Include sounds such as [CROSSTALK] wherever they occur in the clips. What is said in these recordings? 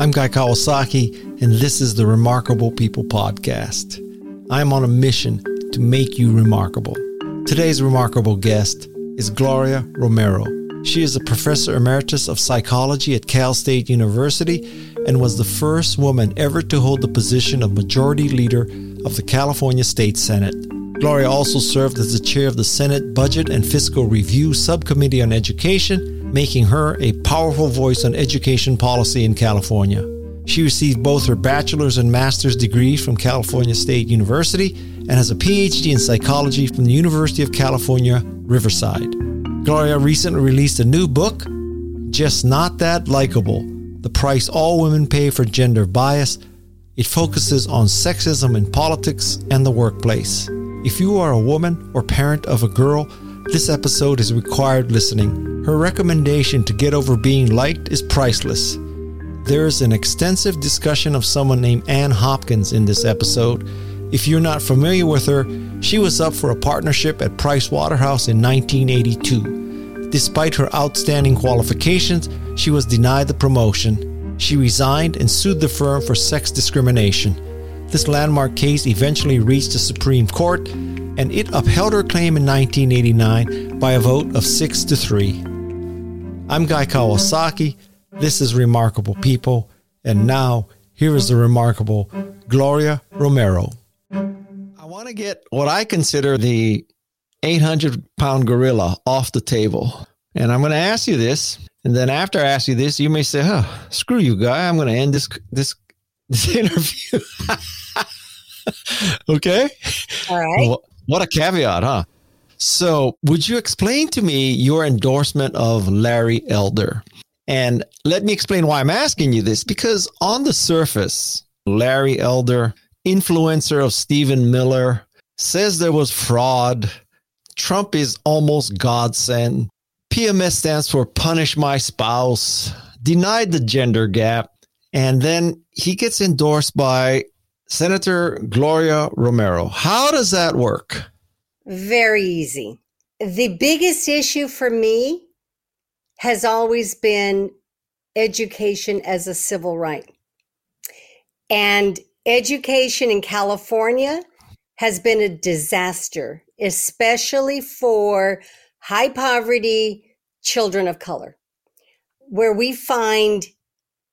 I'm Guy Kawasaki, and this is the Remarkable People Podcast. I am on a mission to make you remarkable. Today's remarkable guest is Gloria Romero. She is a professor emeritus of psychology at Cal State University and was the first woman ever to hold the position of majority leader of the California State Senate. Gloria also served as the chair of the Senate Budget and Fiscal Review Subcommittee on Education, making her a powerful voice on education policy in California. She received both her bachelor's and master's degrees from California State University and has a PhD in psychology from the University of California, Riverside. Gloria recently released a new book, Just Not That Likeable The Price All Women Pay for Gender Bias. It focuses on sexism in politics and the workplace. If you are a woman or parent of a girl, this episode is required listening. Her recommendation to get over being liked is priceless. There is an extensive discussion of someone named Ann Hopkins in this episode. If you're not familiar with her, she was up for a partnership at Price Waterhouse in 1982. Despite her outstanding qualifications, she was denied the promotion. She resigned and sued the firm for sex discrimination. This landmark case eventually reached the Supreme Court, and it upheld her claim in 1989 by a vote of 6 to 3. I'm Guy Kawasaki. This is Remarkable People, and now here is the remarkable Gloria Romero. I want to get what I consider the 800 pound gorilla off the table. And I'm going to ask you this. And then after I ask you this, you may say, oh, screw you, guy. I'm going to end this, this, this [LAUGHS] interview. [LAUGHS] okay. All right. Well, what a caveat, huh? So, would you explain to me your endorsement of Larry Elder? And let me explain why I'm asking you this because on the surface, Larry Elder, influencer of Stephen Miller, says there was fraud, Trump is almost godsend. PMS stands for punish my spouse, denied the gender gap, and then he gets endorsed by Senator Gloria Romero. How does that work? Very easy. The biggest issue for me has always been education as a civil right. And education in California has been a disaster especially for high poverty children of color, where we find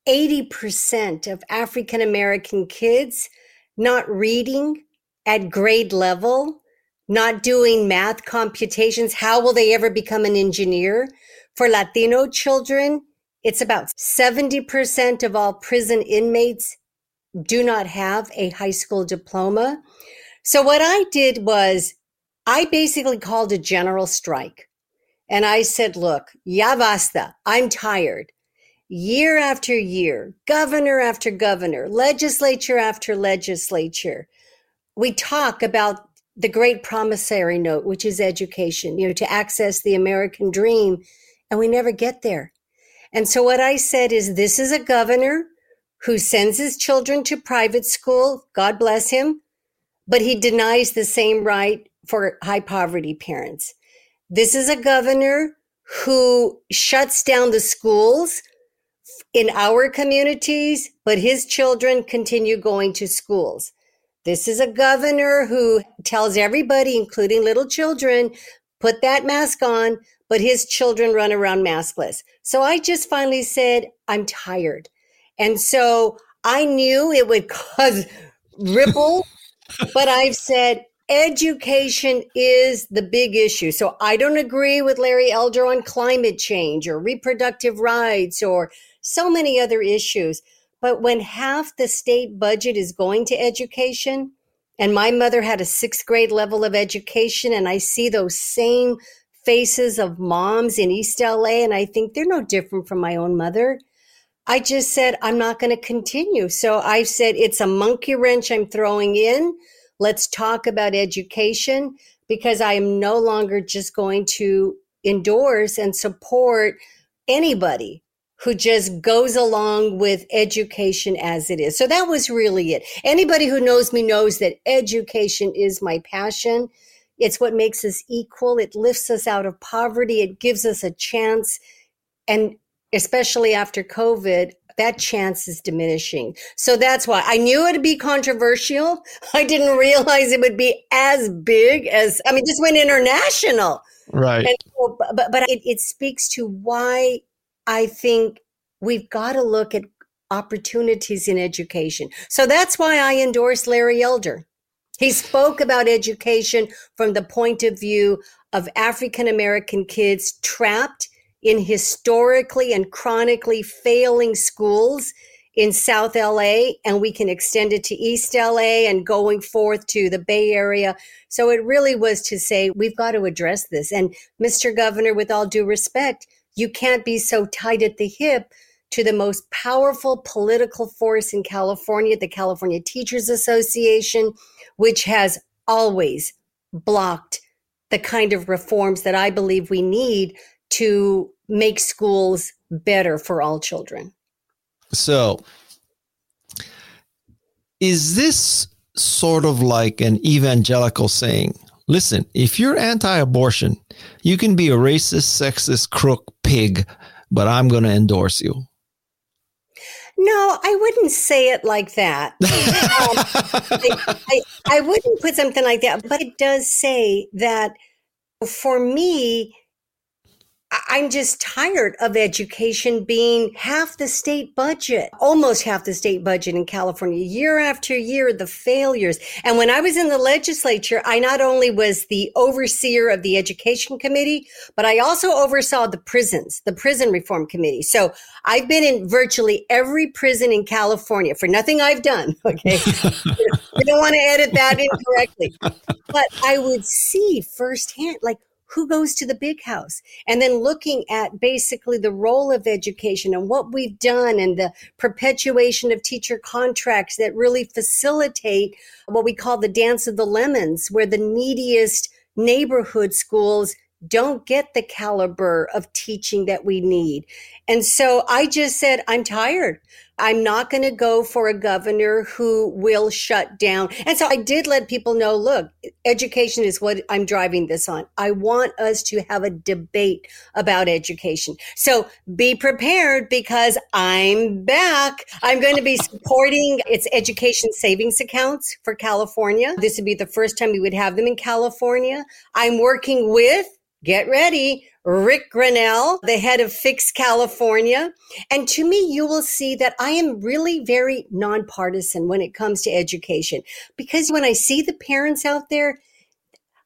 80% of African American kids not reading at grade level, not doing math computations. How will they ever become an engineer? For Latino children, it's about 70% of all prison inmates do not have a high school diploma. So what I did was I basically called a general strike. And I said, look, ya basta. I'm tired. Year after year, governor after governor, legislature after legislature, we talk about the great promissory note, which is education, you know, to access the American dream, and we never get there. And so what I said is this is a governor who sends his children to private school, God bless him, but he denies the same right for high poverty parents. This is a governor who shuts down the schools in our communities, but his children continue going to schools. This is a governor who tells everybody, including little children, put that mask on, but his children run around maskless. So I just finally said, I'm tired. And so I knew it would [LAUGHS] cause ripple, [LAUGHS] but I've said, education is the big issue. So I don't agree with Larry Elder on climate change or reproductive rights or so many other issues. But when half the state budget is going to education, and my mother had a sixth grade level of education, and I see those same faces of moms in East LA, and I think they're no different from my own mother. I just said, I'm not going to continue. So I said, it's a monkey wrench I'm throwing in Let's talk about education because I am no longer just going to endorse and support anybody who just goes along with education as it is. So that was really it. Anybody who knows me knows that education is my passion. It's what makes us equal. It lifts us out of poverty. It gives us a chance. And especially after COVID, that chance is diminishing. So that's why I knew it'd be controversial. [LAUGHS] I didn't realize it would be as big as, I mean, this went international. Right. So, but, but it, it speaks to why I think we've got to look at opportunities in education. So that's why I endorse Larry Elder. He spoke about education from the point of view of African American kids trapped in historically and chronically failing schools in South LA, and we can extend it to East LA and going forth to the Bay Area. So it really was to say, we've got to address this. And Mr. Governor, with all due respect, you can't be so tight at the hip to the most powerful political force in California, the California Teachers Association, which has always blocked the kind of reforms that I believe we need to make schools better for all children. So, is this sort of like an evangelical saying? Listen, if you're anti abortion, you can be a racist, sexist, crook, pig, but I'm going to endorse you. No, I wouldn't say it like that. [LAUGHS] um, I, I, I wouldn't put something like that, but it does say that for me, I'm just tired of education being half the state budget, almost half the state budget in California, year after year, the failures. And when I was in the legislature, I not only was the overseer of the education committee, but I also oversaw the prisons, the prison reform committee. So I've been in virtually every prison in California for nothing I've done. [LAUGHS] Okay. [LAUGHS] I don't want to edit that incorrectly, but I would see firsthand, like, who goes to the big house and then looking at basically the role of education and what we've done and the perpetuation of teacher contracts that really facilitate what we call the dance of the lemons where the neediest neighborhood schools don't get the caliber of teaching that we need. And so I just said, I'm tired. I'm not going to go for a governor who will shut down. And so I did let people know, look, education is what I'm driving this on. I want us to have a debate about education. So be prepared because I'm back. I'm going to be supporting its education savings accounts for California. This would be the first time we would have them in California. I'm working with get ready, Rick Grenell, the head of Fix California. And to me, you will see that I am really very nonpartisan when it comes to education. Because when I see the parents out there,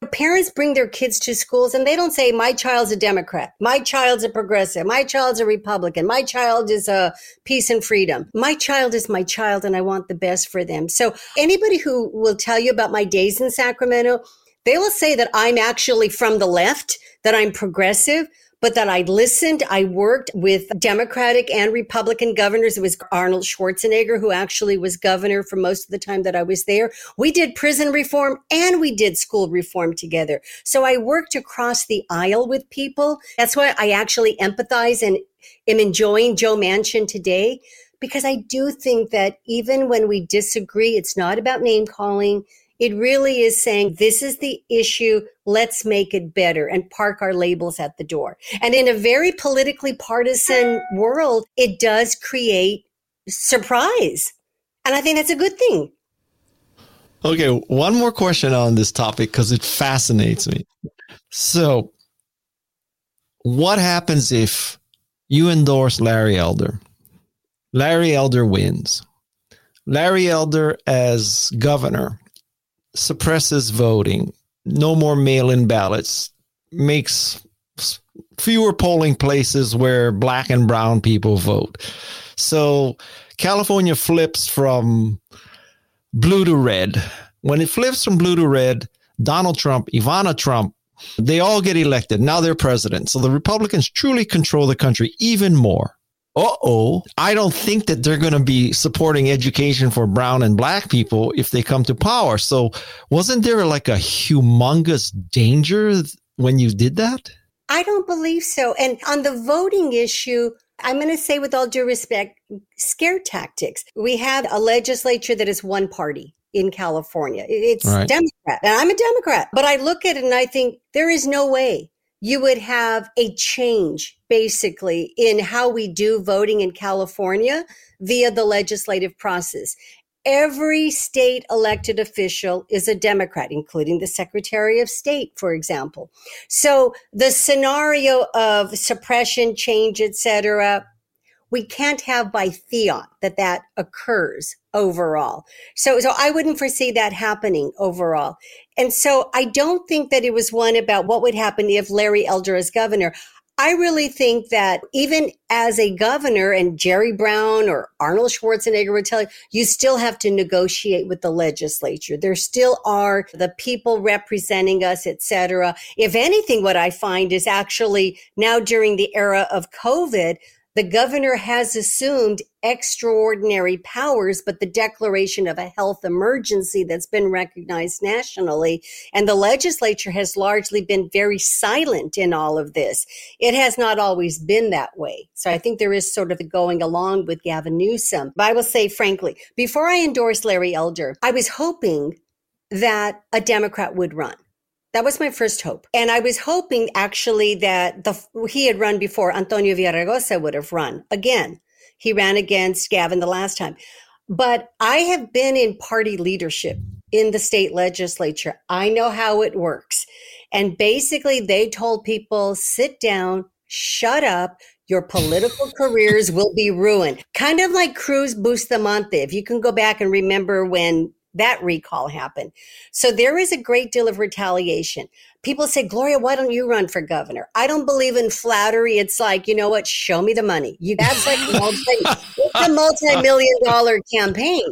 parents bring their kids to schools and they don't say my child's a democrat. My child's a progressive. My child's a republican. My child is a peace and freedom. My child is my child and i want the best for them. So anybody who will tell you about my days in sacramento they will say that i'm actually from the left that I'm progressive, but that I listened. I worked with Democratic and Republican governors. It was Arnold Schwarzenegger, who actually was governor for most of the time that I was there. We did prison reform and we did school reform together. So I worked across the aisle with people. That's why I actually empathize and am enjoying Joe Manchin today because I do think that even when we disagree, it's not about name calling. It really is saying this is the issue. Let's make it better and park our labels at the door. And in a very politically partisan world, it does create surprise. And I think that's a good thing. Okay, one more question on this topic because it fascinates me. So, what happens if you endorse Larry Elder? Larry Elder wins. Larry Elder as governor suppresses voting, no more mail in ballots, makes fewer polling places where black and brown people vote. So California flips from blue to red. When it flips from blue to red, Donald Trump, Ivanka Trump, they all get elected. Now they're president. So the Republicans truly control the country even more uh oh, I don't think that they're going to be supporting education for brown and black people if they come to power. So, wasn't there like a humongous danger when you did that? I don't believe so. And on the voting issue, I'm going to say, with all due respect, scare tactics. We have a legislature that is one party in California. It's right. Democrat, and I'm a Democrat. But I look at it and I think there is no way you would have a change basically in how we do voting in California via the legislative process. Every state elected official is a Democrat, including the Secretary of State, for example. So the scenario of suppression, change, etc., we can't have by fiat that that occurs overall. So, so I wouldn't foresee that happening overall. And so I don't think that it was one about what would happen if Larry Elder is governor. I really think that even as a governor and Jerry Brown or Arnold Schwarzenegger would tell you, you still have to negotiate with the legislature. There still are the people representing us, etc. If anything, what I find is actually now during the era of COVID, the governor has assumed extraordinary powers, but the declaration of a health emergency that's been recognized nationally. And the legislature has largely been very silent in all of this. It has not always been that way. So I think there is sort of the going along with Gavin Newsom. But I will say, frankly, before I endorsed Larry Elder, I was hoping that a Democrat would run. That was my first hope. And I was hoping actually that the, he had run before Antonio Villaraigosa would have run again. He ran against Gavin the last time. But I have been in party leadership in the state legislature. I know how it works. And basically they told people, sit down, shut up. Your political [LAUGHS] careers will be ruined. Kind of like Cruz Bustamante. If you can go back and remember when that recall happened. So there is a great deal of retaliation. People say, Gloria, why don't you run for governor? I don't believe in flattery. It's like, you know what? Show me the money. You that's like multi, it's a multi-million dollar campaign.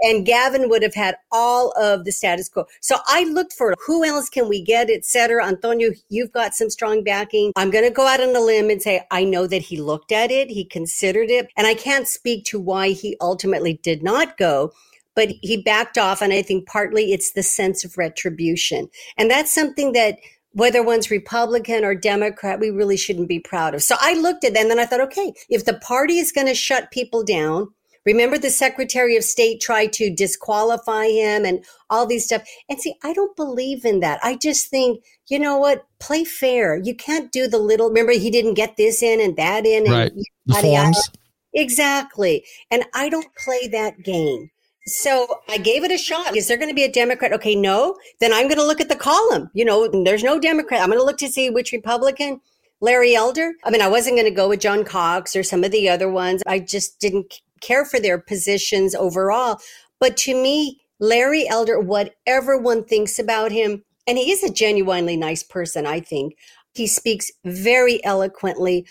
And Gavin would have had all of the status quo. So I looked for who else can we get, et cetera. Antonio, you've got some strong backing. I'm going to go out on a limb and say, I know that he looked at it. He considered it. And I can't speak to why he ultimately did not go but he backed off. And I think partly it's the sense of retribution. And that's something that whether one's Republican or Democrat, we really shouldn't be proud of. So I looked at that and then I thought, okay, if the party is going to shut people down, remember the Secretary of State tried to disqualify him and all these stuff. And see, I don't believe in that. I just think, you know what? Play fair. You can't do the little, remember he didn't get this in and that in. Right. And the forms. Exactly. And I don't play that game. So I gave it a shot. Is there going to be a Democrat? Okay, no. Then I'm going to look at the column. You know, there's no Democrat. I'm going to look to see which Republican. Larry Elder. I mean, I wasn't going to go with John Cox or some of the other ones. I just didn't care for their positions overall. But to me, Larry Elder, whatever one thinks about him, and he is a genuinely nice person, I think. He speaks very eloquently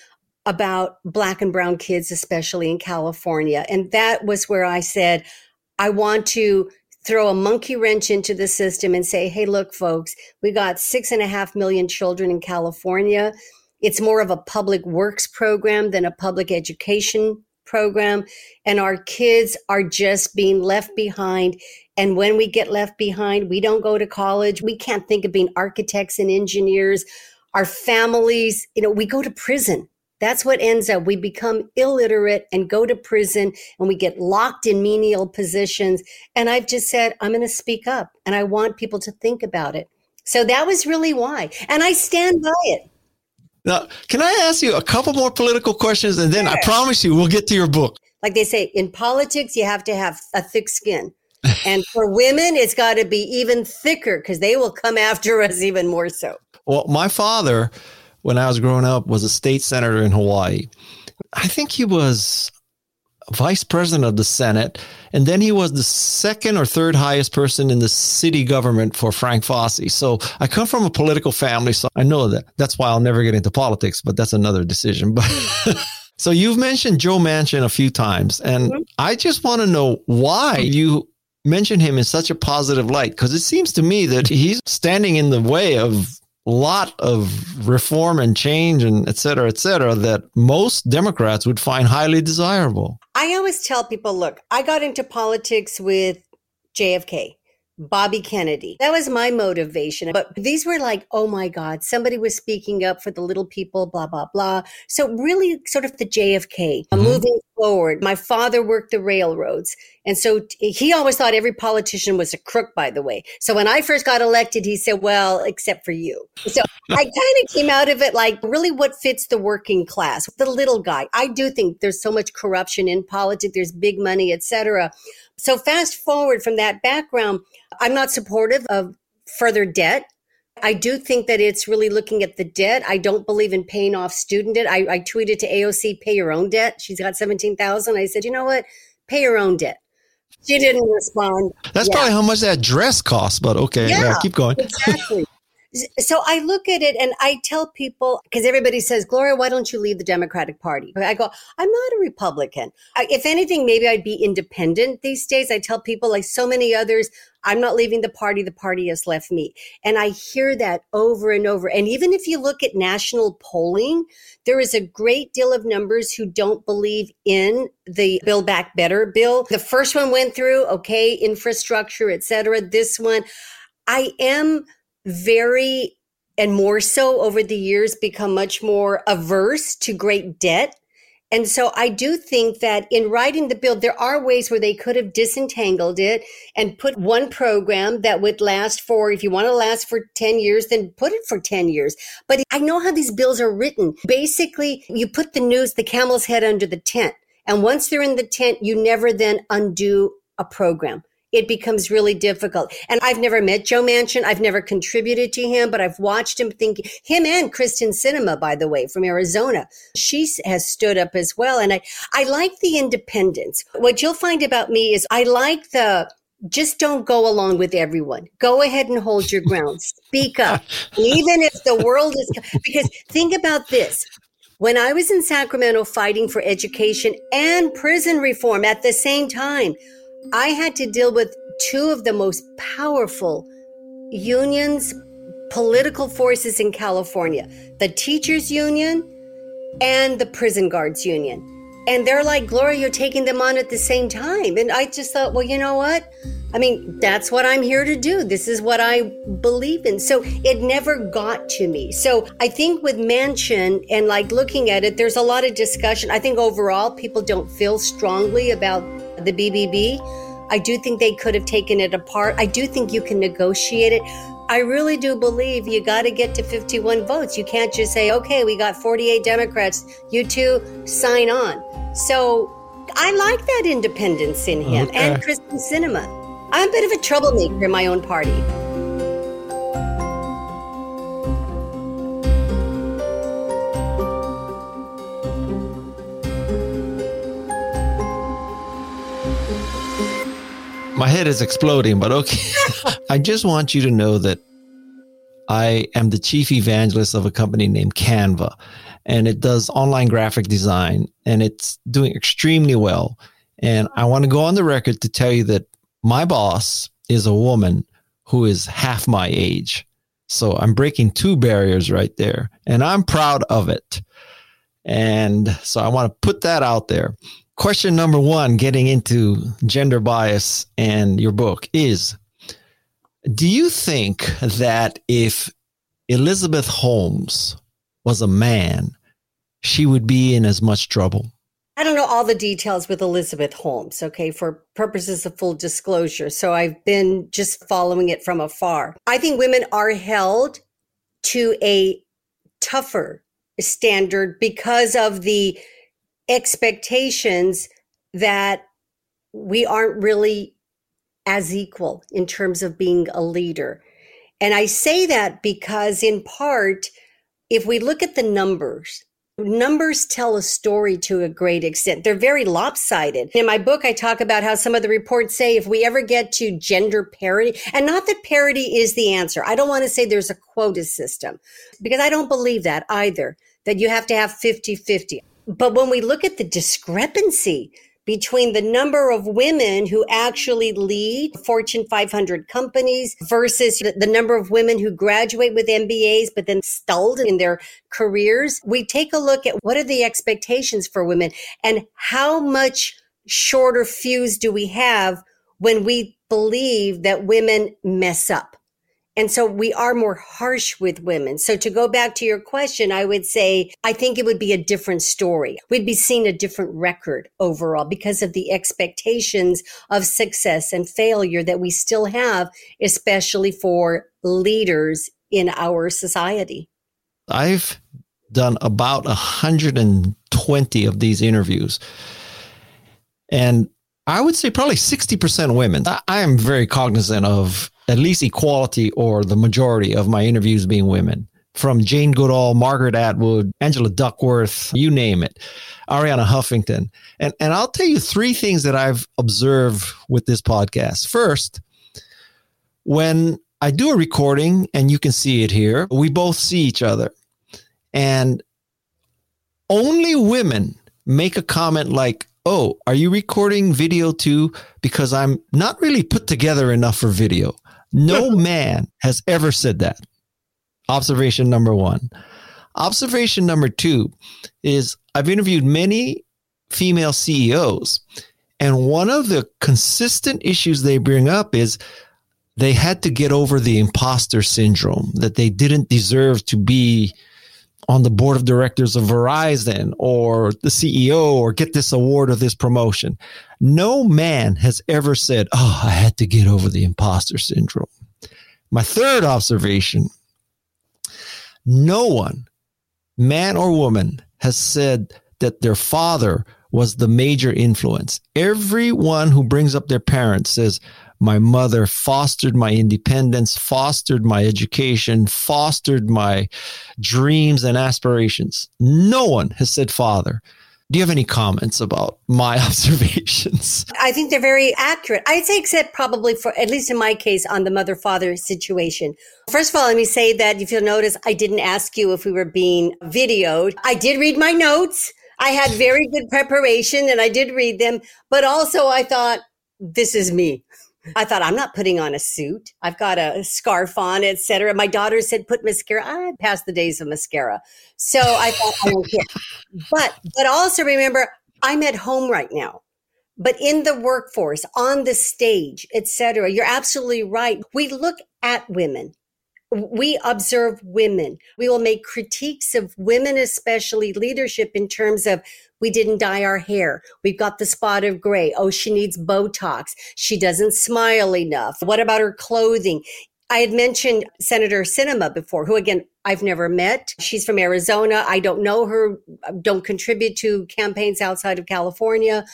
about black and brown kids, especially in California. And that was where I said, I want to throw a monkey wrench into the system and say, hey, look, folks, we got six and a half million children in California. It's more of a public works program than a public education program. And our kids are just being left behind. And when we get left behind, we don't go to college. We can't think of being architects and engineers. Our families, you know, we go to prison that's what ends up. We become illiterate and go to prison and we get locked in menial positions. And I've just said, I'm going to speak up and I want people to think about it. So that was really why. And I stand by it. Now, can I ask you a couple more political questions and then sure. I promise you we'll get to your book? Like they say, in politics, you have to have a thick skin. and for women, it's got to be even thicker because they will come after us even more so. Well, my father when I was growing up was a state senator in Hawaii. I think he was vice president of the Senate, and then he was the second or third highest person in the city government for Frank Fasi. So I come from a political family, so I know that. That's why I'll never get into politics, but that's another decision. [LAUGHS] But so you've mentioned Joe Manchin a few times, and mm-hmm. I just want to know why you mention him in such a positive light because it seems to me that he's standing in the way of lot of reform and change and et cetera, et cetera, that most Democrats would find highly desirable. I always tell people look, I got into politics with JFK. Bobby Kennedy. That was my motivation. But these were like, oh my God, somebody was speaking up for the little people, blah, blah, blah. So, really, sort of the JFK, mm-hmm. moving forward. My father worked the railroads. And so he always thought every politician was a crook, by the way. So when I first got elected, he said, well, except for you. So [LAUGHS] I kind of came out of it like really what fits the working class, the little guy. I do think there's so much corruption in politics. There's big money, etc. So fast forward from that background, I'm not supportive of further debt. I do think that it's really looking at the debt. I don't believe in paying off student debt. I, I tweeted to AOC, pay your own debt. She's got 17,000. I said, you know what? Pay your own debt. She didn't respond. That's yeah. probably how much that dress costs, but okay. Yeah, yeah keep going. Exactly. So I look at it and I tell people, because everybody says, Gloria, why don't you leave the Democratic Party? I go, I'm not a Republican. I, if anything, maybe I'd be independent these days. I tell people, like so many others, I'm not leaving the party. The party has left me. And I hear that over and over. And even if you look at national polling, there is a great deal of numbers who don't believe in the Build Back Better bill. The first one went through, okay, infrastructure, et cetera. This one, I am very and more so over the years become much more averse to great debt. And so I do think that in writing the bill, there are ways where they could have disentangled it and put one program that would last for, if you want to last for 10 years, then put it for 10 years. But I know how these bills are written. Basically, you put the news, the camel's head under the tent. And once they're in the tent, you never then undo a program it becomes really difficult. And I've never met Joe Manchin. I've never contributed to him, but I've watched him think him and Kyrsten Sinema, by the way, from Arizona. She has stood up as well. And I, I like the independence. What you'll find about me is I like the, just don't go along with everyone. Go ahead and hold your ground. Speak up. [LAUGHS] Even if the world is, because think about this. When I was in Sacramento fighting for education and prison reform at the same time, I had to deal with two of the most powerful unions, political forces in California the teachers' union and the prison guards union. And they're like, Gloria, you're taking them on at the same time. And I just thought, well, you know what? I mean, that's what I'm here to do. This is what I believe in. So it never got to me. So I think with Manchin and like looking at it, there's a lot of discussion. I think overall people don't feel strongly about the BBB. I do think they could have taken it apart. I do think you can negotiate it. I really do believe you got to get to 51 votes. You can't just say, okay, we got 48 Democrats. You two sign on. So I like that independence in him okay. and Kyrsten Sinema. I'm a bit of a troublemaker in my own party. My head is exploding, but okay. [LAUGHS] I just want you to know that I am the chief evangelist of a company named Canva, and it does online graphic design, and it's doing extremely well. And I want to go on the record to tell you that my boss is a woman who is half my age. So I'm breaking two barriers right there, and I'm proud of it. And so I want to put that out there. Question number one, getting into gender bias and your book is Do you think that if Elizabeth Holmes was a man, she would be in as much trouble? I don't know all the details with Elizabeth Holmes, okay, for purposes of full disclosure. So I've been just following it from afar. I think women are held to a tougher standard because of the expectations that we aren't really as equal in terms of being a leader. And I say that because, in part, if we look at the numbers, numbers tell a story to a great extent. They're very lopsided. In my book, I talk about how some of the reports say if we ever get to gender parity, and not that parity is the answer. I don't want to say there's a quota system because I don't believe that either, that you have to have 50 50. But when we look at the discrepancy between the number of women who actually lead Fortune 500 companies versus the number of women who graduate with MBAs but then stalled in their careers, we take a look at what are the expectations for women and how much shorter fuse do we have when we believe that women mess up And so we are more harsh with women. So to go back to your question, I would say, I think it would be a different story. We'd be seeing a different record overall because of the expectations of success and failure that we still have, especially for leaders in our society. I've done about 120 of these interviews. And I would say probably 60% women. I am very cognizant of at least equality or the majority of my interviews being women. From Jane Goodall, Margaret Atwood, Angela Duckworth, you name it, Arianna Huffington. And, and I'll tell you three things that I've observed with this podcast. First, when I do a recording and you can see it here, we both see each other. And only women make a comment like, Oh, are you recording video too? Because I'm not really put together enough for video. No [LAUGHS] man has ever said that. Observation number one. Observation number two is I've interviewed many female CEOs, and one of the consistent issues they bring up is they had to get over the imposter syndrome that they didn't deserve to be on the board of directors of Verizon or the CEO or get this award or this promotion. No man has ever said, Oh, I had to get over the imposter syndrome. My third observation no one, man or woman, has said that their father was the major influence. Everyone who brings up their parents says, my mother fostered my independence, fostered my education, fostered my dreams and aspirations. No one has said father. Do you have any comments about my [LAUGHS] observations? I think they're very accurate. I'd say, except probably for, at least in my case, on the mother father situation. First of all, let me say that if you'll notice, I didn't ask you if we were being videoed. I did read my notes. I had very good preparation and I did read them, but also I thought, this is me. [LAUGHS] I thought I'm not putting on a suit. I've got a scarf on, etc. My daughter said put mascara. I passed the days of mascara, so I thought I don't care. But but also remember I'm at home right now. But in the workforce, on the stage, etc. You're absolutely right. We look at women we observe women. We will make critiques of women, especially leadership in terms of we didn't dye our hair. We've got the spot of gray. Oh, she needs Botox. She doesn't smile enough. What about her clothing? I had mentioned Senator Sinema before, who again, I've never met. She's from Arizona. I don't know her, don't contribute to campaigns outside of California.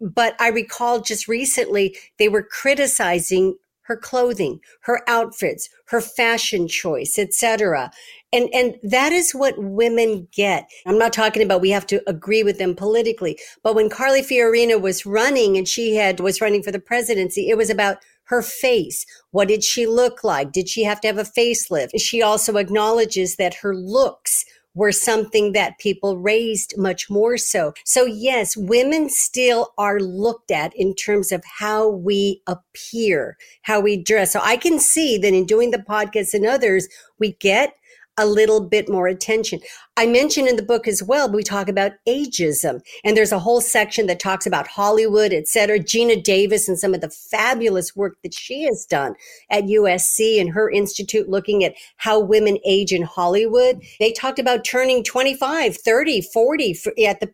But I recall just recently they were criticizing her clothing, her outfits, her fashion choice, etc. And and that is what women get. I'm not talking about we have to agree with them politically, but when Carly Fiorina was running and she had was running for the presidency, it was about her face. What did she look like? Did she have to have a facelift? She also acknowledges that her looks were something that people raised much more so. So yes, women still are looked at in terms of how we appear, how we dress. So I can see that in doing the podcast and others, we get a little bit more attention. I mentioned in the book as well, we talk about ageism and there's a whole section that talks about Hollywood, et cetera. Geena Davis and some of the fabulous work that she has done at USC and her institute looking at how women age in Hollywood. They talked about turning 25, 30, 40 at the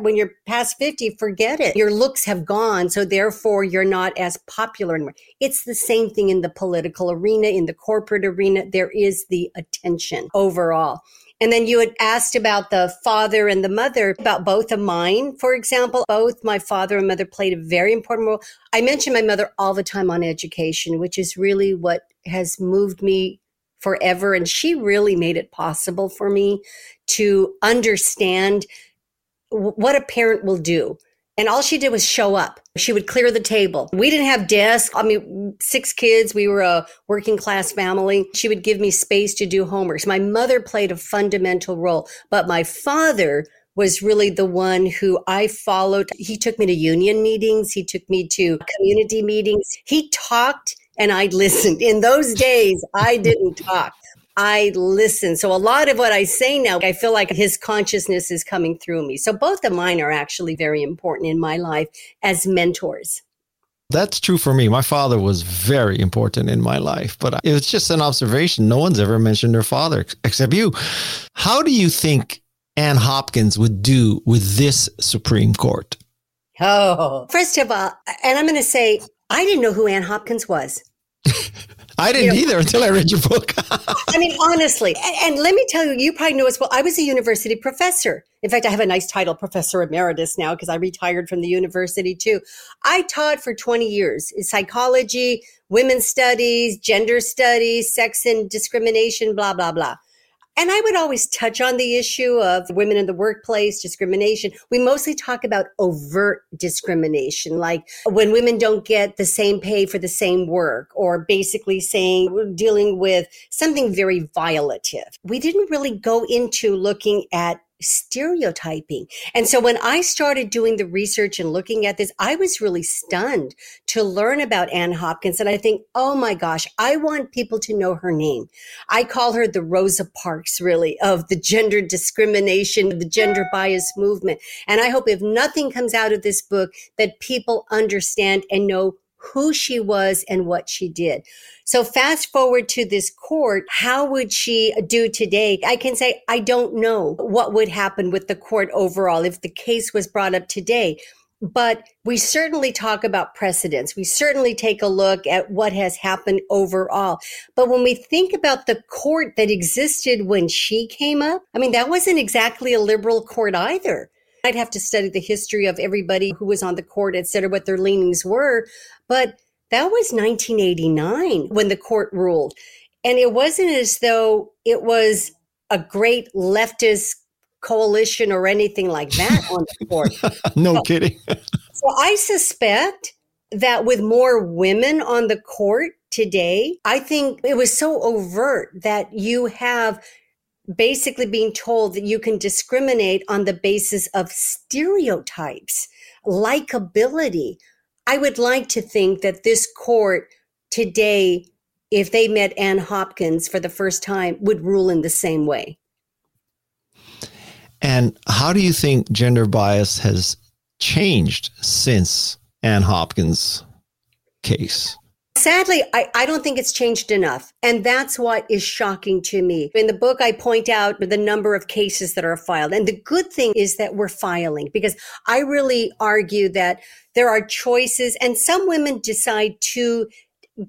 when you're past 50, forget it. Your looks have gone. So therefore you're not as popular anymore. It's the same thing in the political arena, in the corporate arena. There is the attention overall. And then you had asked about the father and the mother, about both of mine, for example. Both my father and mother played a very important role. I mention my mother all the time on education, which is really what has moved me forever. And she really made it possible for me to understand what a parent will do. And all she did was show up. She would clear the table. We didn't have desks. I mean, six kids. We were a working class family. She would give me space to do homework. My mother played a fundamental role, but my father was really the one who I followed. He took me to union meetings. He took me to community meetings. He talked and I listened. In those days, I didn't talk. I listen. So a lot of what I say now, I feel like his consciousness is coming through me. So both of mine are actually very important in my life as mentors. That's true for me. My father was very important in my life, but it's just an observation. No one's ever mentioned their father except you. How do you think Ann Hopkins would do with this Supreme Court? Oh, first of all, and I'm going to say, I didn't know who Ann Hopkins was. [LAUGHS] I didn't you know, either until I read your book. [LAUGHS] I mean, honestly, and, and, let me tell you, you probably know as well. I was a university professor. In fact, I have a nice title, Professor Emeritus now, because I retired from the university too. I taught for 20 years in psychology, women's studies, gender studies, sex and discrimination, blah, blah, blah. And I would always touch on the issue of women in the workplace, discrimination. We mostly talk about overt discrimination, like when women don't get the same pay for the same work, or basically saying dealing with something very violative. We didn't really go into looking at stereotyping. And so when I started doing the research and looking at this, I was really stunned to learn about Ann Hopkins. And I think, oh my gosh, I want people to know her name. I call her the Rosa Parks, really, of the gender discrimination, the gender bias movement. And I hope if nothing comes out of this book, that people understand and know who she was and what she did. So fast forward to this court, how would she do today? I can say, I don't know what would happen with the court overall if the case was brought up today. But we certainly talk about precedents. We certainly take a look at what has happened overall. But when we think about the court that existed when she came up, I mean, that wasn't exactly a liberal court either. I'd have to study the history of everybody who was on the court, et cetera, what their leanings were. But that was 1989 when the court ruled. And it wasn't as though it was a great leftist coalition or anything like that on the court. [LAUGHS] no so, kidding. [LAUGHS] so I suspect that with more women on the court today, I think it was so overt that you have basically being told that you can discriminate on the basis of stereotypes, likability. I would like to think that this court today, if they met Ann Hopkins for the first time, would rule in the same way. And how do you think gender bias has changed since Ann Hopkins' case? Sadly, I, I don't think it's changed enough. And that's what is shocking to me. In the book, I point out the number of cases that are filed. And the good thing is that we're filing because I really argue that there are choices and some women decide to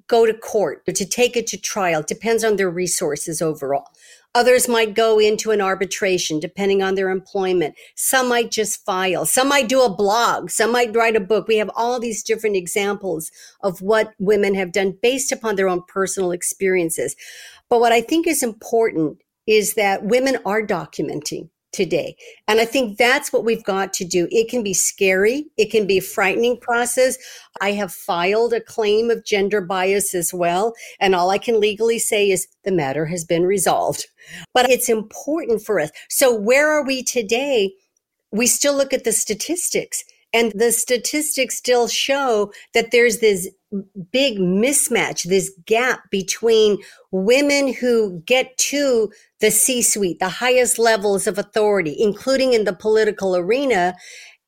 go to court or to take it to trial. It depends on their resources overall. Others might go into an arbitration depending on their employment. Some might just file. Some might do a blog. Some might write a book. We have all these different examples of what women have done based upon their own personal experiences. But what I think is important is that women are documenting today. And I think that's what we've got to do. It can be scary. It can be a frightening process. I have filed a claim of gender bias as well. And all I can legally say is the matter has been resolved. But it's important for us. So where are we today? We still look at the statistics and the statistics still show that there's this big mismatch, this gap between women who get to the C suite, the highest levels of authority, including in the political arena,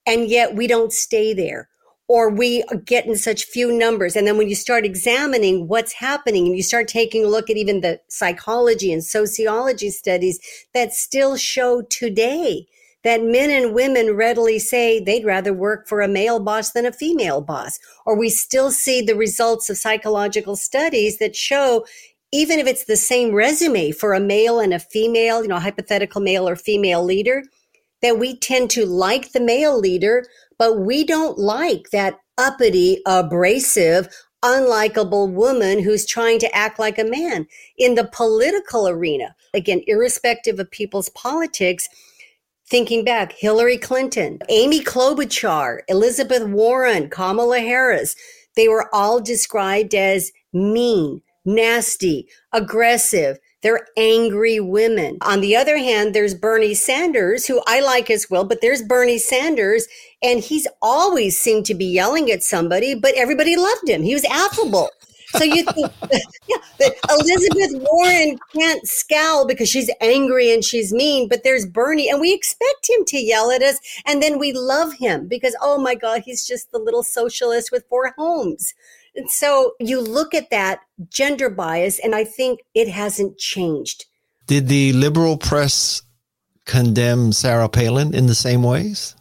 and yet we don't stay there. Or we get in such few numbers. And then when you start examining what's happening and you start taking a look at even the psychology and sociology studies that still show today that men and women readily say they'd rather work for a male boss than a female boss. Or we still see the results of psychological studies that show even if it's the same resume for a male and a female, you know, hypothetical male or female leader, that we tend to like the male leader, but we don't like that uppity, abrasive, unlikable woman who's trying to act like a man in the political arena. Again, irrespective of people's politics, thinking back, Hillary Clinton, Amy Klobuchar, Elizabeth Warren, Kamala Harris, they were all described as mean, nasty, aggressive. They're angry women. On the other hand, there's Bernie Sanders, who I like as well, but there's Bernie Sanders, and he's always seemed to be yelling at somebody, but everybody loved him. He was affable. So you think, [LAUGHS] yeah, that Elizabeth Warren can't scowl because she's angry and she's mean, but there's Bernie, and we expect him to yell at us, and then we love him because oh my God, he's just the little socialist with four homes. And so you look at that gender bias, and I think it hasn't changed. Did the liberal press condemn Sarah Palin in the same ways?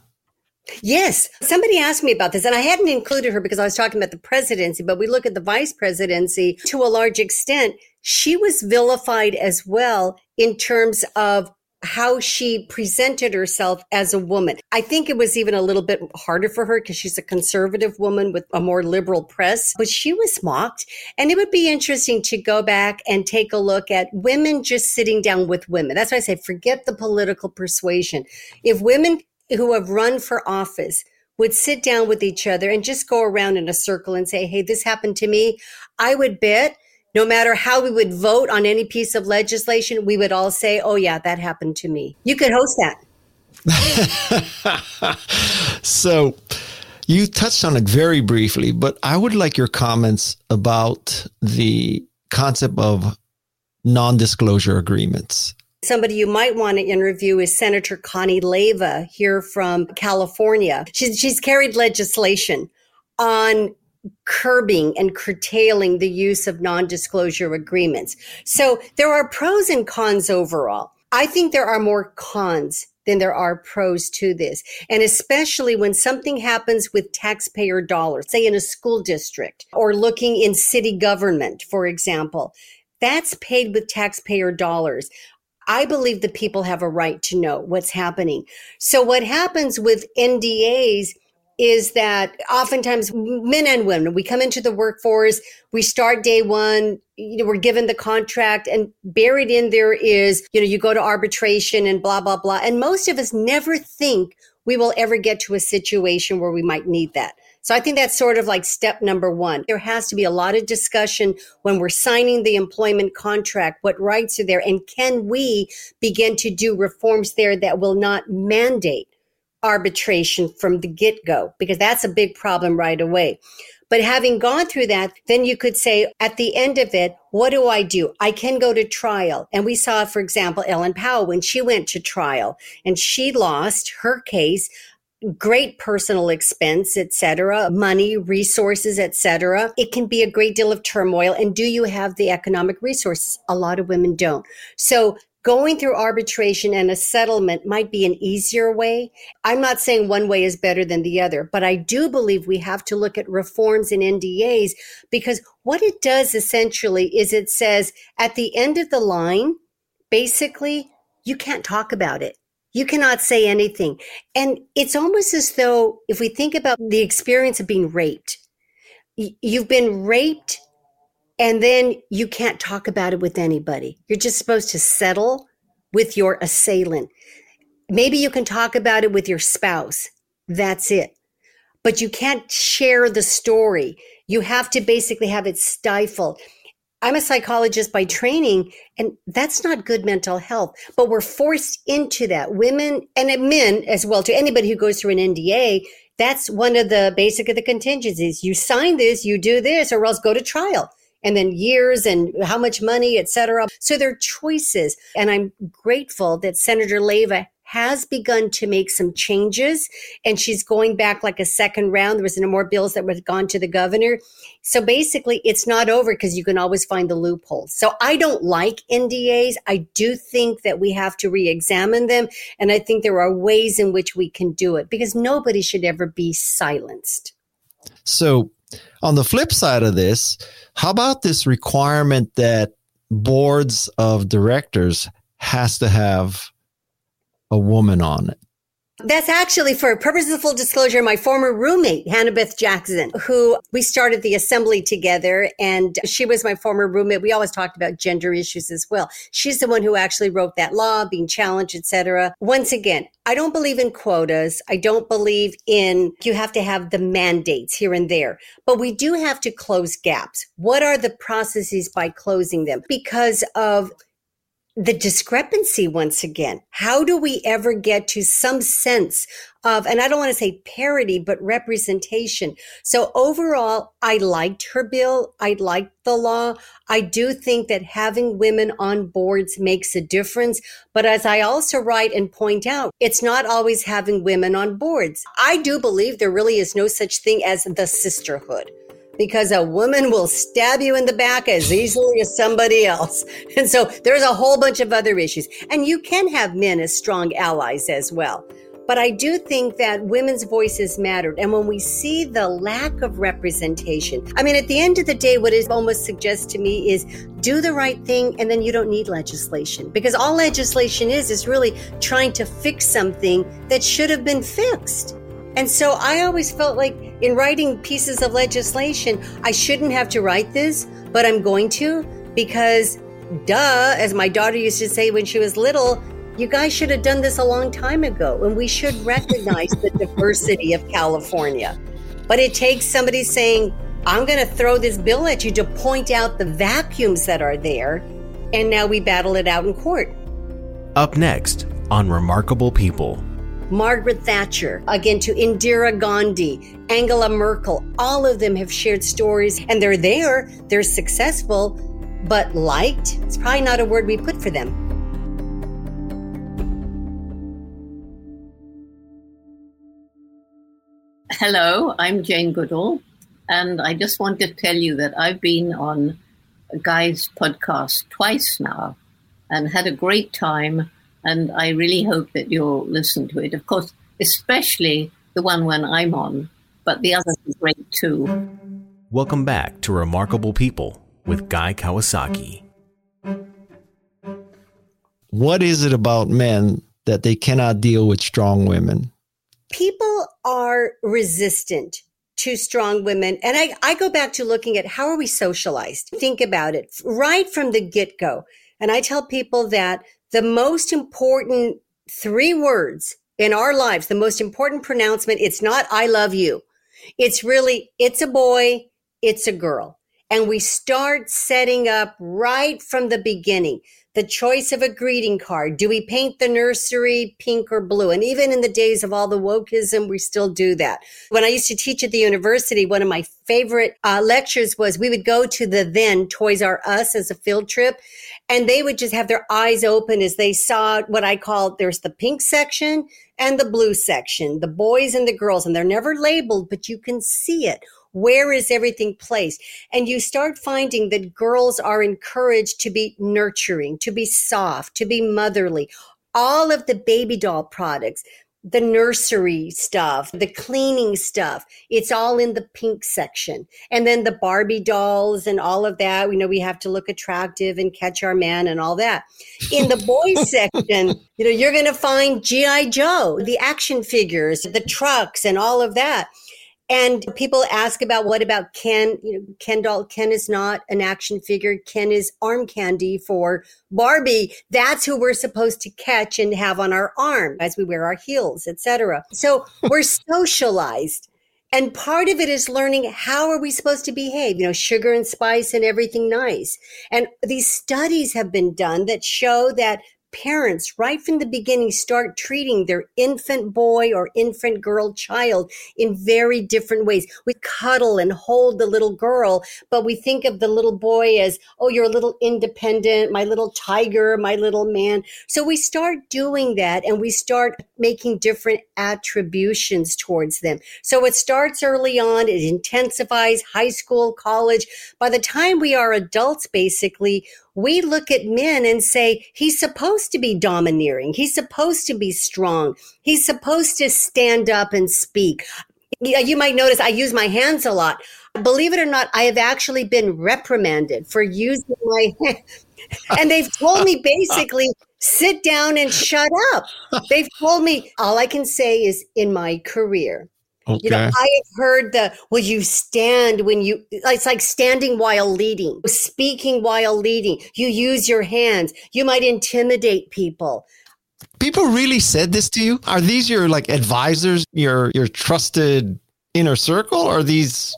Yes. Somebody asked me about this, and I hadn't included her because I was talking about the presidency, but we look at the vice presidency to a large extent. She was vilified as well in terms of how she presented herself as a woman. I think it was even a little bit harder for her because she's a conservative woman with a more liberal press, but she was mocked. And it would be interesting to go back and take a look at women just sitting down with women. That's why I say forget the political persuasion. If women who have run for office would sit down with each other and just go around in a circle and say, Hey, this happened to me. I would bet no matter how we would vote on any piece of legislation, we would all say, Oh, yeah, that happened to me. You could host that. [LAUGHS] so you touched on it very briefly, but I would like your comments about the concept of non disclosure agreements. Somebody you might want to interview is Senator Connie Leyva here from California. She's, she's carried legislation on curbing and curtailing the use of non-disclosure agreements. So there are pros and cons overall. I think there are more cons than there are pros to this. And especially when something happens with taxpayer dollars, say in a school district or looking in city government, for example, that's paid with taxpayer dollars. I believe the people have a right to know what's happening. So what happens with NDAs is that oftentimes men and women, we come into the workforce, we start day one, you know, we're given the contract and buried in there is, you know, you go to arbitration and blah, blah, blah. And most of us never think we will ever get to a situation where we might need that. So I think that's sort of like step number one. There has to be a lot of discussion when we're signing the employment contract. What rights are there? And can we begin to do reforms there that will not mandate arbitration from the get go? Because that's a big problem right away. But having gone through that, then you could say at the end of it, what do I do? I can go to trial. And we saw, for example, Ellen Pao when she went to trial and she lost her case great personal expense, etc., money, resources, etc. It can be a great deal of turmoil. And do you have the economic resources? A lot of women don't. So going through arbitration and a settlement might be an easier way. I'm not saying one way is better than the other, but I do believe we have to look at reforms in NDAs because what it does essentially is it says at the end of the line, basically, you can't talk about it. You cannot say anything. And it's almost as though if we think about the experience of being raped, you've been raped and then you can't talk about it with anybody. You're just supposed to settle with your assailant. Maybe you can talk about it with your spouse. That's it. But you can't share the story. You have to basically have it stifled. I'm a psychologist by training, and that's not good mental health. But we're forced into that. Women and men as well, to anybody who goes through an NDA, that's one of the basic of the contingencies. You sign this, you do this, or else go to trial. And then years and how much money, et cetera. So there are choices. And I'm grateful that Senator Leyva has begun to make some changes and she's going back like a second round. There was no more bills that were gone to the governor. So basically it's not over because you can always find the loopholes. So I don't like NDAs. I do think that we have to re-examine them. And I think there are ways in which we can do it because nobody should ever be silenced. So on the flip side of this, how about this requirement that boards of directors has to have a woman on it. That's actually for purposes of full disclosure, my former roommate, Hannah Beth Jackson, who we started the assembly together and she was my former roommate. We always talked about gender issues as well. She's the one who actually wrote that law, being challenged, etc. Once again, I don't believe in quotas. I don't believe in you have to have the mandates here and there, but we do have to close gaps. What are the processes by closing them? Because of the discrepancy once again. How do we ever get to some sense of, and I don't want to say parity, but representation. So overall, I liked her bill. I liked the law. I do think that having women on boards makes a difference. But as I also write and point out, it's not always having women on boards. I do believe there really is no such thing as the sisterhood because a woman will stab you in the back as easily as somebody else. [LAUGHS] And so there's a whole bunch of other issues. And you can have men as strong allies as well. But I do think that women's voices mattered. And when we see the lack of representation, I mean, at the end of the day, what it almost suggests to me is do the right thing and then you don't need legislation. Because all legislation is, is really trying to fix something that should have been fixed. And so I always felt like in writing pieces of legislation, I shouldn't have to write this, but I'm going to because, duh, as my daughter used to say when she was little, you guys should have done this a long time ago. And we should [LAUGHS] recognize the diversity of California. But it takes somebody saying, I'm going to throw this bill at you to point out the vacuums that are there. And now we battle it out in court. Up next on Remarkable People. Margaret Thatcher, again to Indira Gandhi, Angela Merkel, all of them have shared stories and they're there, they're successful, but liked, it's probably not a word we put for them. Hello, I'm Jane Goodall, and I just want to tell you that I've been on Guy's podcast twice now and had a great time and I really hope that you'll listen to it. Of course, especially the one when I'm on, but the others are great too. Welcome back to Remarkable People with Guy Kawasaki. What is it about men that they cannot deal with strong women? People are resistant to strong women. And I, I go back to looking at how are we socialized? Think about it right from the get go. And I tell people that the most important three words in our lives, the most important pronouncement, it's not I love you. It's really, it's a boy, it's a girl. And we start setting up right from the beginning the choice of a greeting card. Do we paint the nursery pink or blue? And even in the days of all the wokeism, we still do that. When I used to teach at the university, one of my favorite uh, lectures was we would go to the then Toys R Us as a field trip, and they would just have their eyes open as they saw what I call there's the pink section and the blue section, the boys and the girls, and they're never labeled, but you can see it where is everything placed? And you start finding that girls are encouraged to be nurturing, to be soft, to be motherly. All of the baby doll products, the nursery stuff, the cleaning stuff. It's all in the pink section. And then the Barbie dolls and all of that. We know we have to look attractive and catch our man and all that. In the [LAUGHS] boys section, you know, you're going to find G.I. Joe, the action figures, the trucks and all of that. And people ask about what about Ken? You know, Ken doll. Ken is not an action figure. Ken is arm candy for Barbie. That's who we're supposed to catch and have on our arm as we wear our heels, etc. So [LAUGHS] we're socialized. And part of it is learning how are we supposed to behave? You know, sugar and spice and everything nice. And these studies have been done that show that parents right from the beginning start treating their infant boy or infant girl child in very different ways. We cuddle and hold the little girl, but we think of the little boy as, oh, you're a little independent, my little tiger, my little man. So we start doing that and we start making different attributions towards them. So it starts early on, it intensifies high school, college. By the time we are adults, basically, we look at men and say, he's supposed to be domineering. He's supposed to be strong. He's supposed to stand up and speak. You might notice I use my hands a lot. Believe it or not, I have actually been reprimanded for using my hands. [LAUGHS] and they've told me basically sit down and shut up. They've told me all I can say is in my career, Okay. You know, I have heard the will you stand when you it's like standing while leading, speaking while leading. You use your hands. You might intimidate people. People really said this to you? Are these your like advisors, your your trusted inner circle? Or these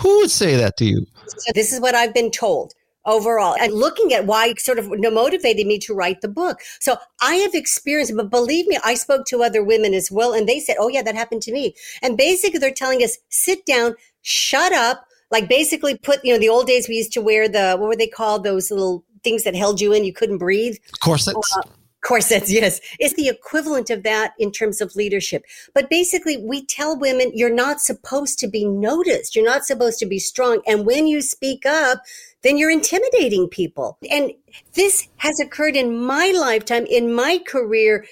who would say that to you? So this is what I've been told. Overall and looking at why sort of motivated me to write the book. So I have experienced, but believe me, I spoke to other women as well. And they said, Oh yeah, that happened to me. And basically they're telling us, sit down, shut up. Like basically put, you know, the old days we used to wear the, what were they called? Those little things that held you in, you couldn't breathe. Corsets. Uh, corsets, [LAUGHS] yes. It's the equivalent of that in terms of leadership. But basically, we tell women you're not supposed to be noticed. You're not supposed to be strong. And when you speak up, then you're intimidating people. And this has occurred in my lifetime, in my career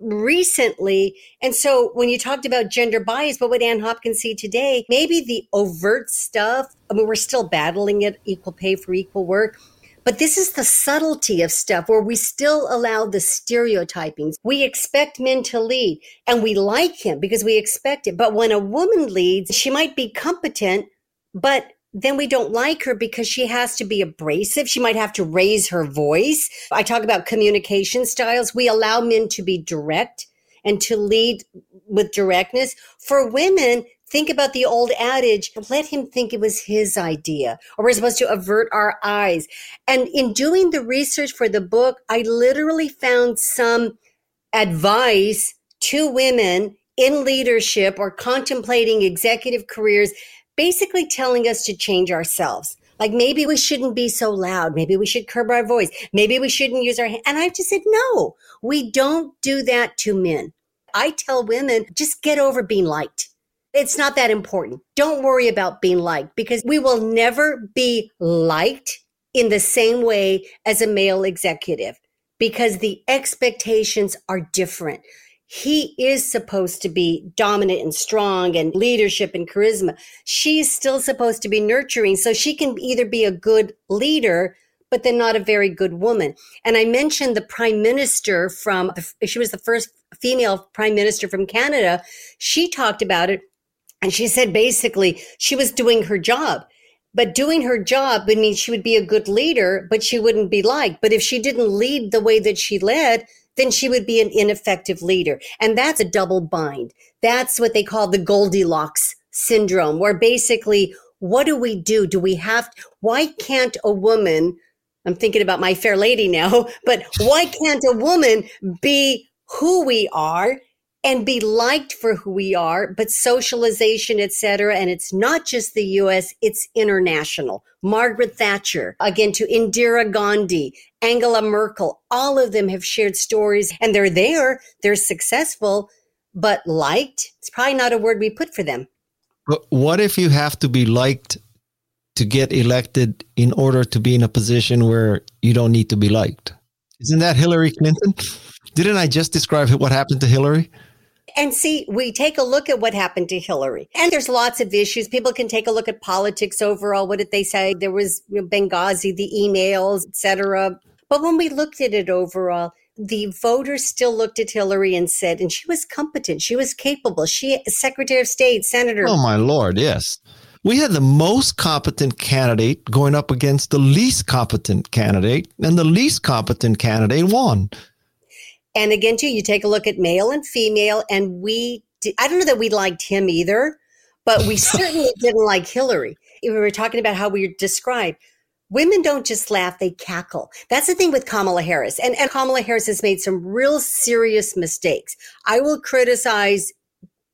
recently. And so when you talked about gender bias, what would Ann Hopkins see today? Maybe the overt stuff. I mean, we're still battling it, equal pay for equal work but this is the subtlety of stuff where we still allow the stereotypings. We expect men to lead and we like him because we expect it. But when a woman leads, she might be competent, but then we don't like her because she has to be abrasive. She might have to raise her voice. I talk about communication styles. We allow men to be direct and to lead with directness. For women, Think about the old adage, let him think it was his idea, or we're supposed to avert our eyes. And in doing the research for the book, I literally found some advice to women in leadership or contemplating executive careers, basically telling us to change ourselves. Like maybe we shouldn't be so loud. Maybe we should curb our voice. Maybe we shouldn't use our hand. And I just said, no, we don't do that to men. I tell women, just get over being liked. It's not that important. Don't worry about being liked because we will never be liked in the same way as a male executive because the expectations are different. He is supposed to be dominant and strong and leadership and charisma. She's still supposed to be nurturing. So she can either be a good leader, but then not a very good woman. And I mentioned the prime minister from, she was the first female prime minister from Canada. She talked about it and she said basically she was doing her job. But doing her job would mean she would be a good leader, but she wouldn't be liked. But if she didn't lead the way that she led, then she would be an ineffective leader. And that's a double bind. That's what they call the Goldilocks syndrome, where basically, what do we do? Do we have, why can't a woman, I'm thinking about my fair lady now, [LAUGHS] but why can't a woman be who we are and be liked for who we are, but socialization, etc. And it's not just the US, it's international. Margaret Thatcher, again to Indira Gandhi, Angela Merkel, all of them have shared stories and they're there, they're successful, but liked, it's probably not a word we put for them. But what if you have to be liked to get elected in order to be in a position where you don't need to be liked? Isn't that Hillary Clinton? Didn't I just describe what happened to Hillary? And see, we take a look at what happened to Hillary. And there's lots of issues. People can take a look at politics overall. What did they say? There was you know, Benghazi, the emails, etc. But when we looked at it overall, the voters still looked at Hillary and said, and she was competent, she was capable, she Secretary of State, Senator. Oh my lord, yes. We had the most competent candidate going up against the least competent candidate, and the least competent candidate won. And again, too, you take a look at male and female, and we, did, I don't know that we liked him either, but we [LAUGHS] certainly didn't like Hillary. We were talking about how we described women don't just laugh, they cackle. That's the thing with Kamala Harris. And, and Kamala Harris has made some real serious mistakes. I will criticize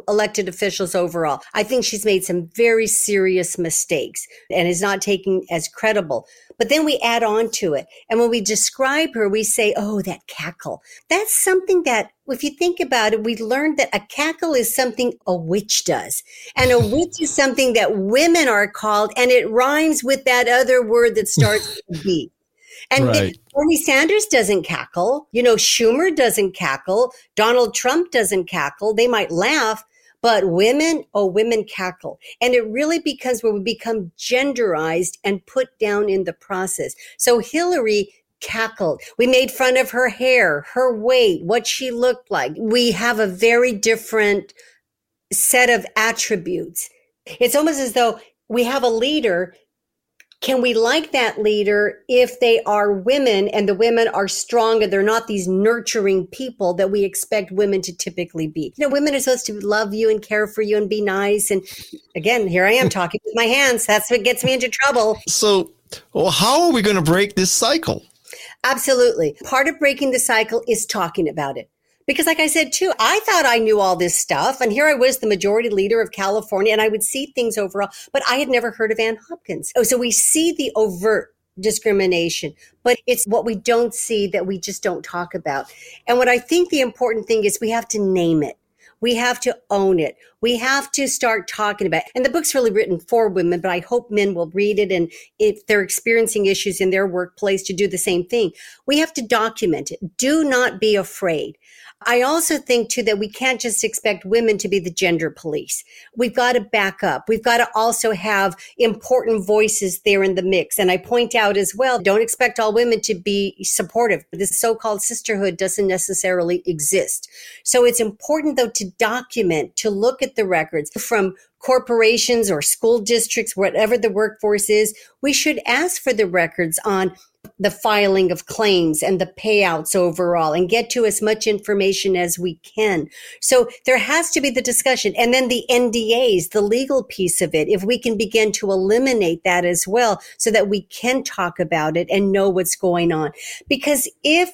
elected officials overall. I think she's made some very serious mistakes and is not taken as credible. But then we add on to it. And when we describe her, we say, oh, that cackle. That's something that, if you think about it, we learned that a cackle is something a witch does. And a [LAUGHS] witch is something that women are called, and it rhymes with that other word that starts [LAUGHS] with B. And right. Bernie Sanders doesn't cackle. You know, Schumer doesn't cackle. Donald Trump doesn't cackle. They might laugh, but women, oh, women cackle. And it really becomes where we become genderized and put down in the process. So Hillary cackled. We made fun of her hair, her weight, what she looked like. We have a very different set of attributes. It's almost as though we have a leader can we like that leader if they are women and the women are strong and they're not these nurturing people that we expect women to typically be? You know, women are supposed to love you and care for you and be nice. And again, here I am talking with my hands. That's what gets me into trouble. So Well, how are we going to break this cycle? Absolutely. Part of breaking the cycle is talking about it. Because, like I said too, I thought I knew all this stuff. And here I was, the majority leader of California, and I would see things overall, but I had never heard of Ann Hopkins. Oh, so we see the overt discrimination, but it's what we don't see that we just don't talk about. And what I think the important thing is we have to name it. We have to own it. We have to start talking about it. And the book's really written for women, but I hope men will read it. And if they're experiencing issues in their workplace to do the same thing, we have to document it. Do not be afraid. I also think too that we can't just expect women to be the gender police. We've got to back up. We've got to also have important voices there in the mix. And I point out as well, don't expect all women to be supportive. This so-called sisterhood doesn't necessarily exist. So it's important though to document, to look at the records from corporations or school districts, whatever the workforce is. We should ask for the records on the filing of claims and the payouts overall and get to as much information as we can. So there has to be the discussion and then the NDAs, the legal piece of it. If we can begin to eliminate that as well so that we can talk about it and know what's going on. Because if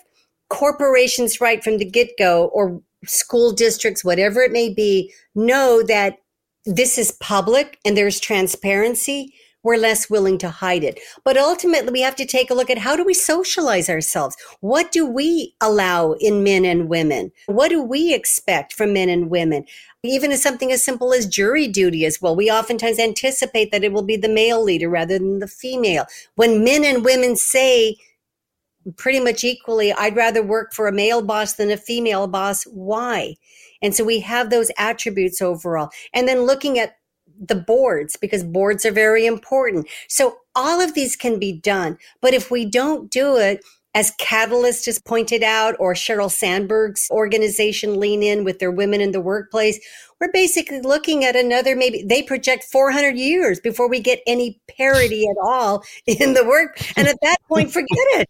corporations right from the get go or school districts, whatever it may be, know that this is public and there's transparency, we're less willing to hide it. But ultimately, we have to take a look at how do we socialize ourselves? What do we allow in men and women? What do we expect from men and women? Even as something as simple as jury duty as well. We oftentimes anticipate that it will be the male leader rather than the female. When men and women say, pretty much equally, I'd rather work for a male boss than a female boss. Why? And so we have those attributes overall. And then looking at the boards because boards are very important. So all of these can be done. But if we don't do it, as Catalyst has pointed out, or Sheryl Sandberg's organization Lean In with their women in the workplace, we're basically looking at another maybe they project 400 years before we get any parity at all in the work. And at that point, forget it.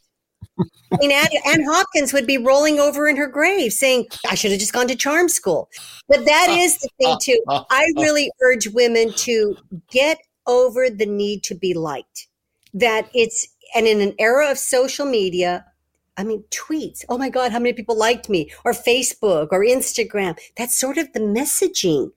I mean, Ann, Ann, Hopkins would be rolling over in her grave saying, I should have just gone to charm school. But that is the thing, too. I really urge women to get over the need to be liked. That it's, and in an era of social media, I mean, tweets. Oh my God, how many people liked me? Or Facebook or Instagram. That's sort of the messaging.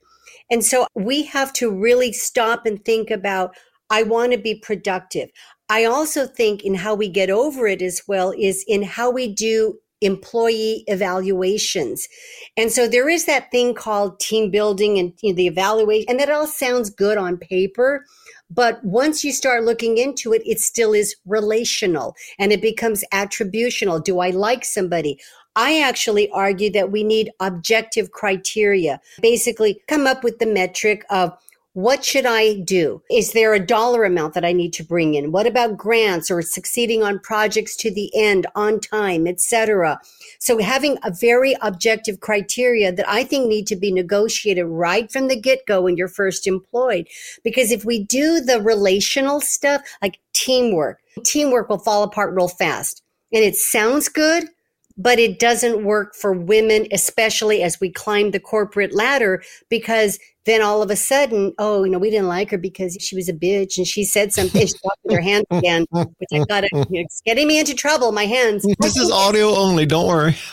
And so we have to really stop and think about I want to be productive. I also think in how we get over it as well is in how we do employee evaluations. And so there is that thing called team building and you know, the evaluation, and that all sounds good on paper. But once you start looking into it, it still is relational and it becomes attributional. Do I like somebody? I actually argue that we need objective criteria. Basically, come up with the metric of what should I do? Is there a dollar amount that I need to bring in? What about grants or succeeding on projects to the end on time, etc.? So having a very objective criteria that I think need to be negotiated right from the get-go when you're first employed. Because if we do the relational stuff like teamwork, teamwork will fall apart real fast. And it sounds good, but it doesn't work for women, especially as we climb the corporate ladder, because then all of a sudden, oh, you know, we didn't like her because she was a bitch and she said something. She talked with her hands again, which I got it. [LAUGHS] It's getting me into trouble. My hands. This is audio only. Don't worry. [LAUGHS]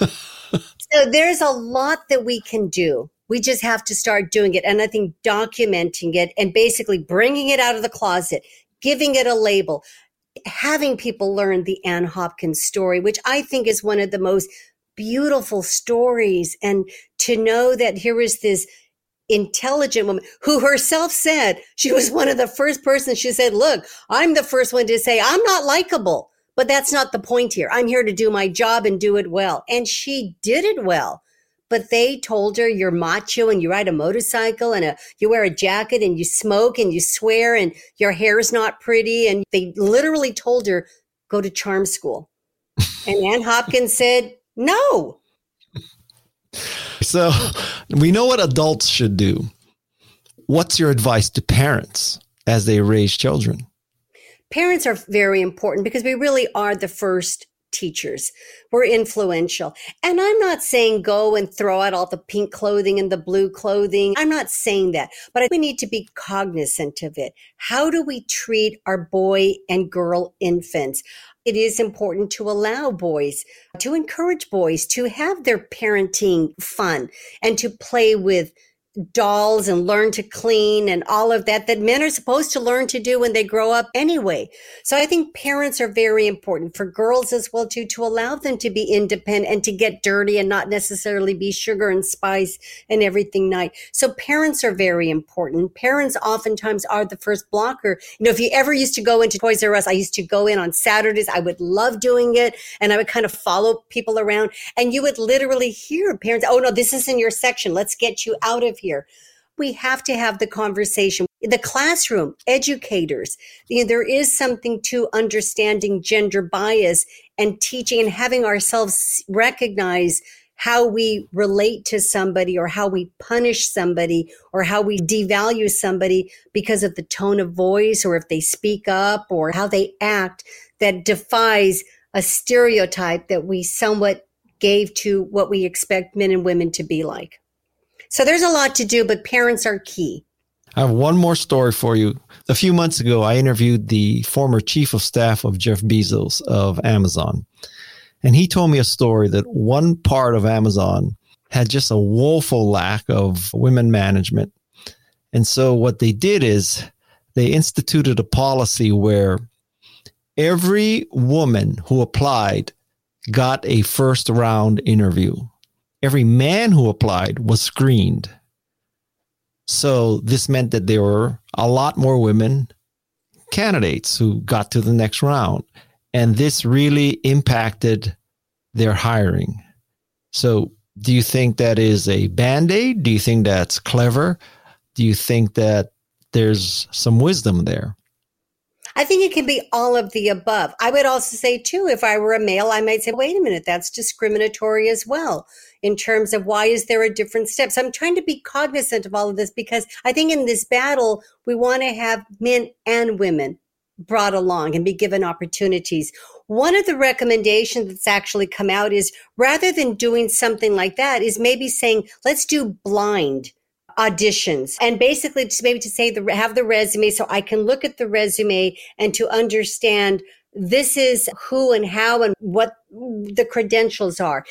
so there's a lot that we can do. We just have to start doing it. And I think documenting it and basically bringing it out of the closet, giving it a label, having people learn the Ann Hopkins story, which I think is one of the most beautiful stories. And to know that here is this intelligent woman who herself said she was one of the first persons. She said, look, I'm the first one to say I'm not likable, but that's not the point here. I'm here to do my job and do it well. And she did it well. But they told her you're macho and you ride a motorcycle and a, you wear a jacket and you smoke and you swear and your hair is not pretty. And they literally told her, go to charm school. and Ann Hopkins said, no, so [LAUGHS] we know what adults should do. What's your advice to parents as they raise children? Parents are very important because we really are the first teachers. We're influential. And I'm not saying go and throw out all the pink clothing and the blue clothing. I'm not saying that, but we need to be cognizant of it. How do we treat our boy and girl infants? It is important to allow boys, to encourage boys to have their parenting fun and to play with dolls and learn to clean and all of that that men are supposed to learn to do when they grow up anyway. So I think parents are very important for girls as well too to allow them to be independent and to get dirty and not necessarily be sugar and spice and everything night. So parents are very important. Parents oftentimes are the first blocker. You know, if you ever used to go into Toys R Us, I used to go in on Saturdays. I would love doing it and I would kind of follow people around and you would literally hear parents, "Oh no, this isn't your section. Let's get you out of here." Here. We have to have the conversation. The classroom, educators, you know, there is something to understanding gender bias and teaching and having ourselves recognize how we relate to somebody or how we punish somebody or how we devalue somebody because of the tone of voice or if they speak up or how they act that defies a stereotype that we somewhat gave to what we expect men and women to be like. So there's a lot to do, but parents are key. I have one more story for you. A few months ago, I interviewed the former chief of staff of Jeff Bezos of Amazon. And he told me a story that one part of Amazon had just a woeful lack of women management. And so what they did is they instituted a policy where every woman who applied got a first round interview every man who applied was screened. So this meant that there were a lot more women candidates who got to the next round. And this really impacted their hiring. So do you think that is a band aid? Do you think that's clever? Do you think that there's some wisdom there? I think it can be all of the above. I would also say, too, if I were a male, I might say, wait a minute, that's discriminatory as well in terms of why is there a different step. So I'm trying to be cognizant of all of this because I think in this battle, we want to have men and women brought along and be given opportunities. One of the recommendations that's actually come out is rather than doing something like that is maybe saying, let's do blind auditions and basically just maybe to say the have the resume so I can look at the resume and to understand this is who and how and what the credentials are.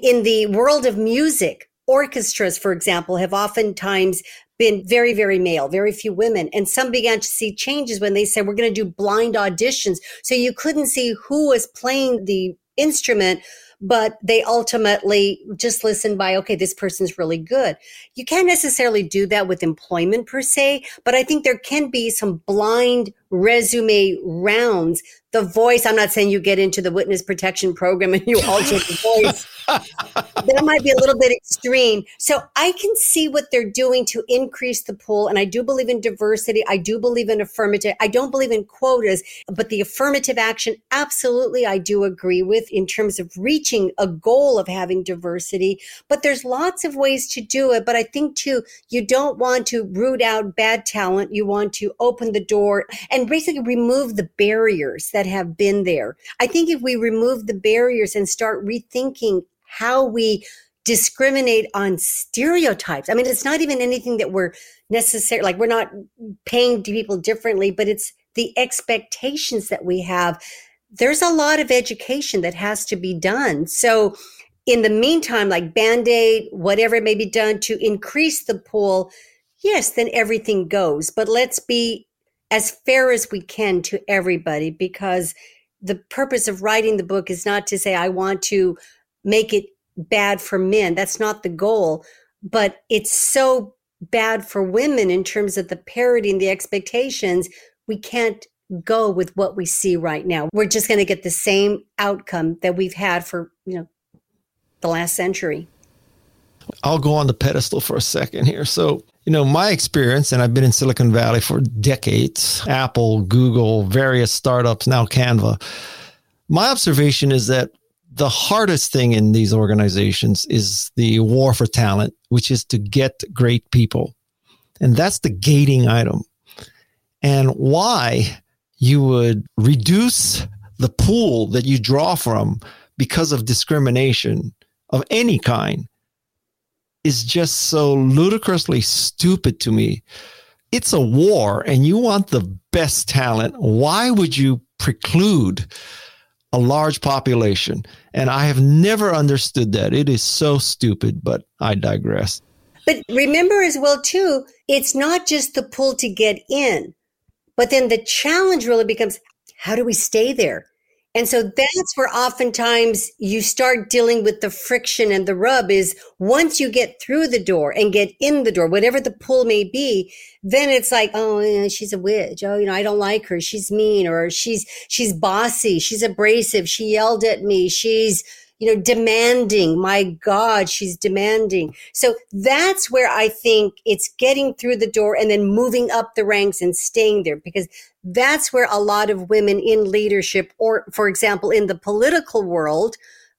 In the world of music, orchestras, for example, have oftentimes been very, very male, very few women. And some began to see changes when they said, we're going to do blind auditions. So you couldn't see who was playing the instrument but they ultimately just listen by, okay, this person's really good. You can't necessarily do that with employment per se, but I think there can be some blind resume rounds. The voice, I'm not saying you get into the witness protection program and you alter the voice. [LAUGHS] that might be a little bit extreme. So I can see what they're doing to increase the pool. And I do believe in diversity. I do believe in affirmative. I don't believe in quotas, but the affirmative action, absolutely, I do agree with in terms of reaching a goal of having diversity. But there's lots of ways to do it. But I think too, you don't want to root out bad talent. You want to open the door and and basically remove the barriers that have been there. I think if we remove the barriers and start rethinking how we discriminate on stereotypes. I mean, it's not even anything that we're necessarily like we're not paying people differently, but it's the expectations that we have. There's a lot of education that has to be done. So in the meantime, like Band-Aid, whatever may be done to increase the pool, yes, then everything goes. But let's be as fair as we can to everybody because the purpose of writing the book is not to say I want to make it bad for men. That's not the goal, but it's so bad for women in terms of the parity and the expectations. We can't go with what we see right now. We're just going to get the same outcome that we've had for, you know, the last century. I'll go on the pedestal for a second here. So, you know, my experience, and I've been in Silicon Valley for decades Apple, Google, various startups, now Canva. My observation is that the hardest thing in these organizations is the war for talent, which is to get great people. And that's the gating item. And why you would reduce the pool that you draw from because of discrimination of any kind is just so ludicrously stupid to me. It's a war and you want the best talent. Why would you preclude a large population? And I have never understood that. It is so stupid, but I digress. But remember as well, too, it's not just the pull to get in, but then the challenge really becomes how do we stay there? And so that's where oftentimes you start dealing with the friction and the rub is once you get through the door and get in the door, whatever the pull may be, then it's like, oh, yeah, she's a witch. Oh, you know, I don't like her. She's mean or she's, she's bossy. She's abrasive. She yelled at me. She's, you know, demanding. My God, she's demanding. So that's where I think it's getting through the door and then moving up the ranks and staying there because that's where a lot of women in leadership or, for example, in the political world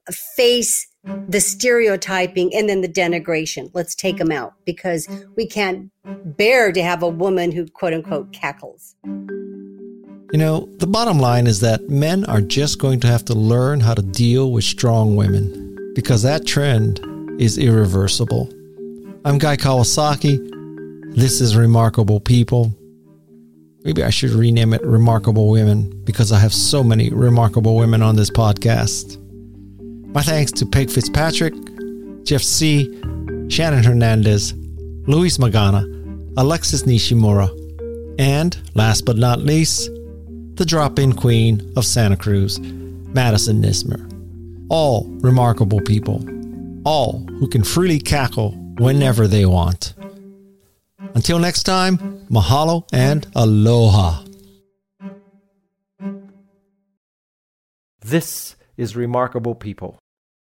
face the stereotyping and then the denigration. Let's take them out because we can't bear to have a woman who quote unquote cackles. You know, the bottom line is that men are just going to have to learn how to deal with strong women because that trend is irreversible. I'm Guy Kawasaki. This is Remarkable People. Maybe I should rename it Remarkable Women because I have so many remarkable women on this podcast. My thanks to Peg Fitzpatrick, Jeff Sieh, Shannon Hernandez, Luis Magana, Alexis Nishimura, and last but not least, the drop in queen of Santa Cruz, Madisun Nuismer. All remarkable people, all who can freely cackle whenever they want. Until next time, mahalo and aloha. This is Remarkable People.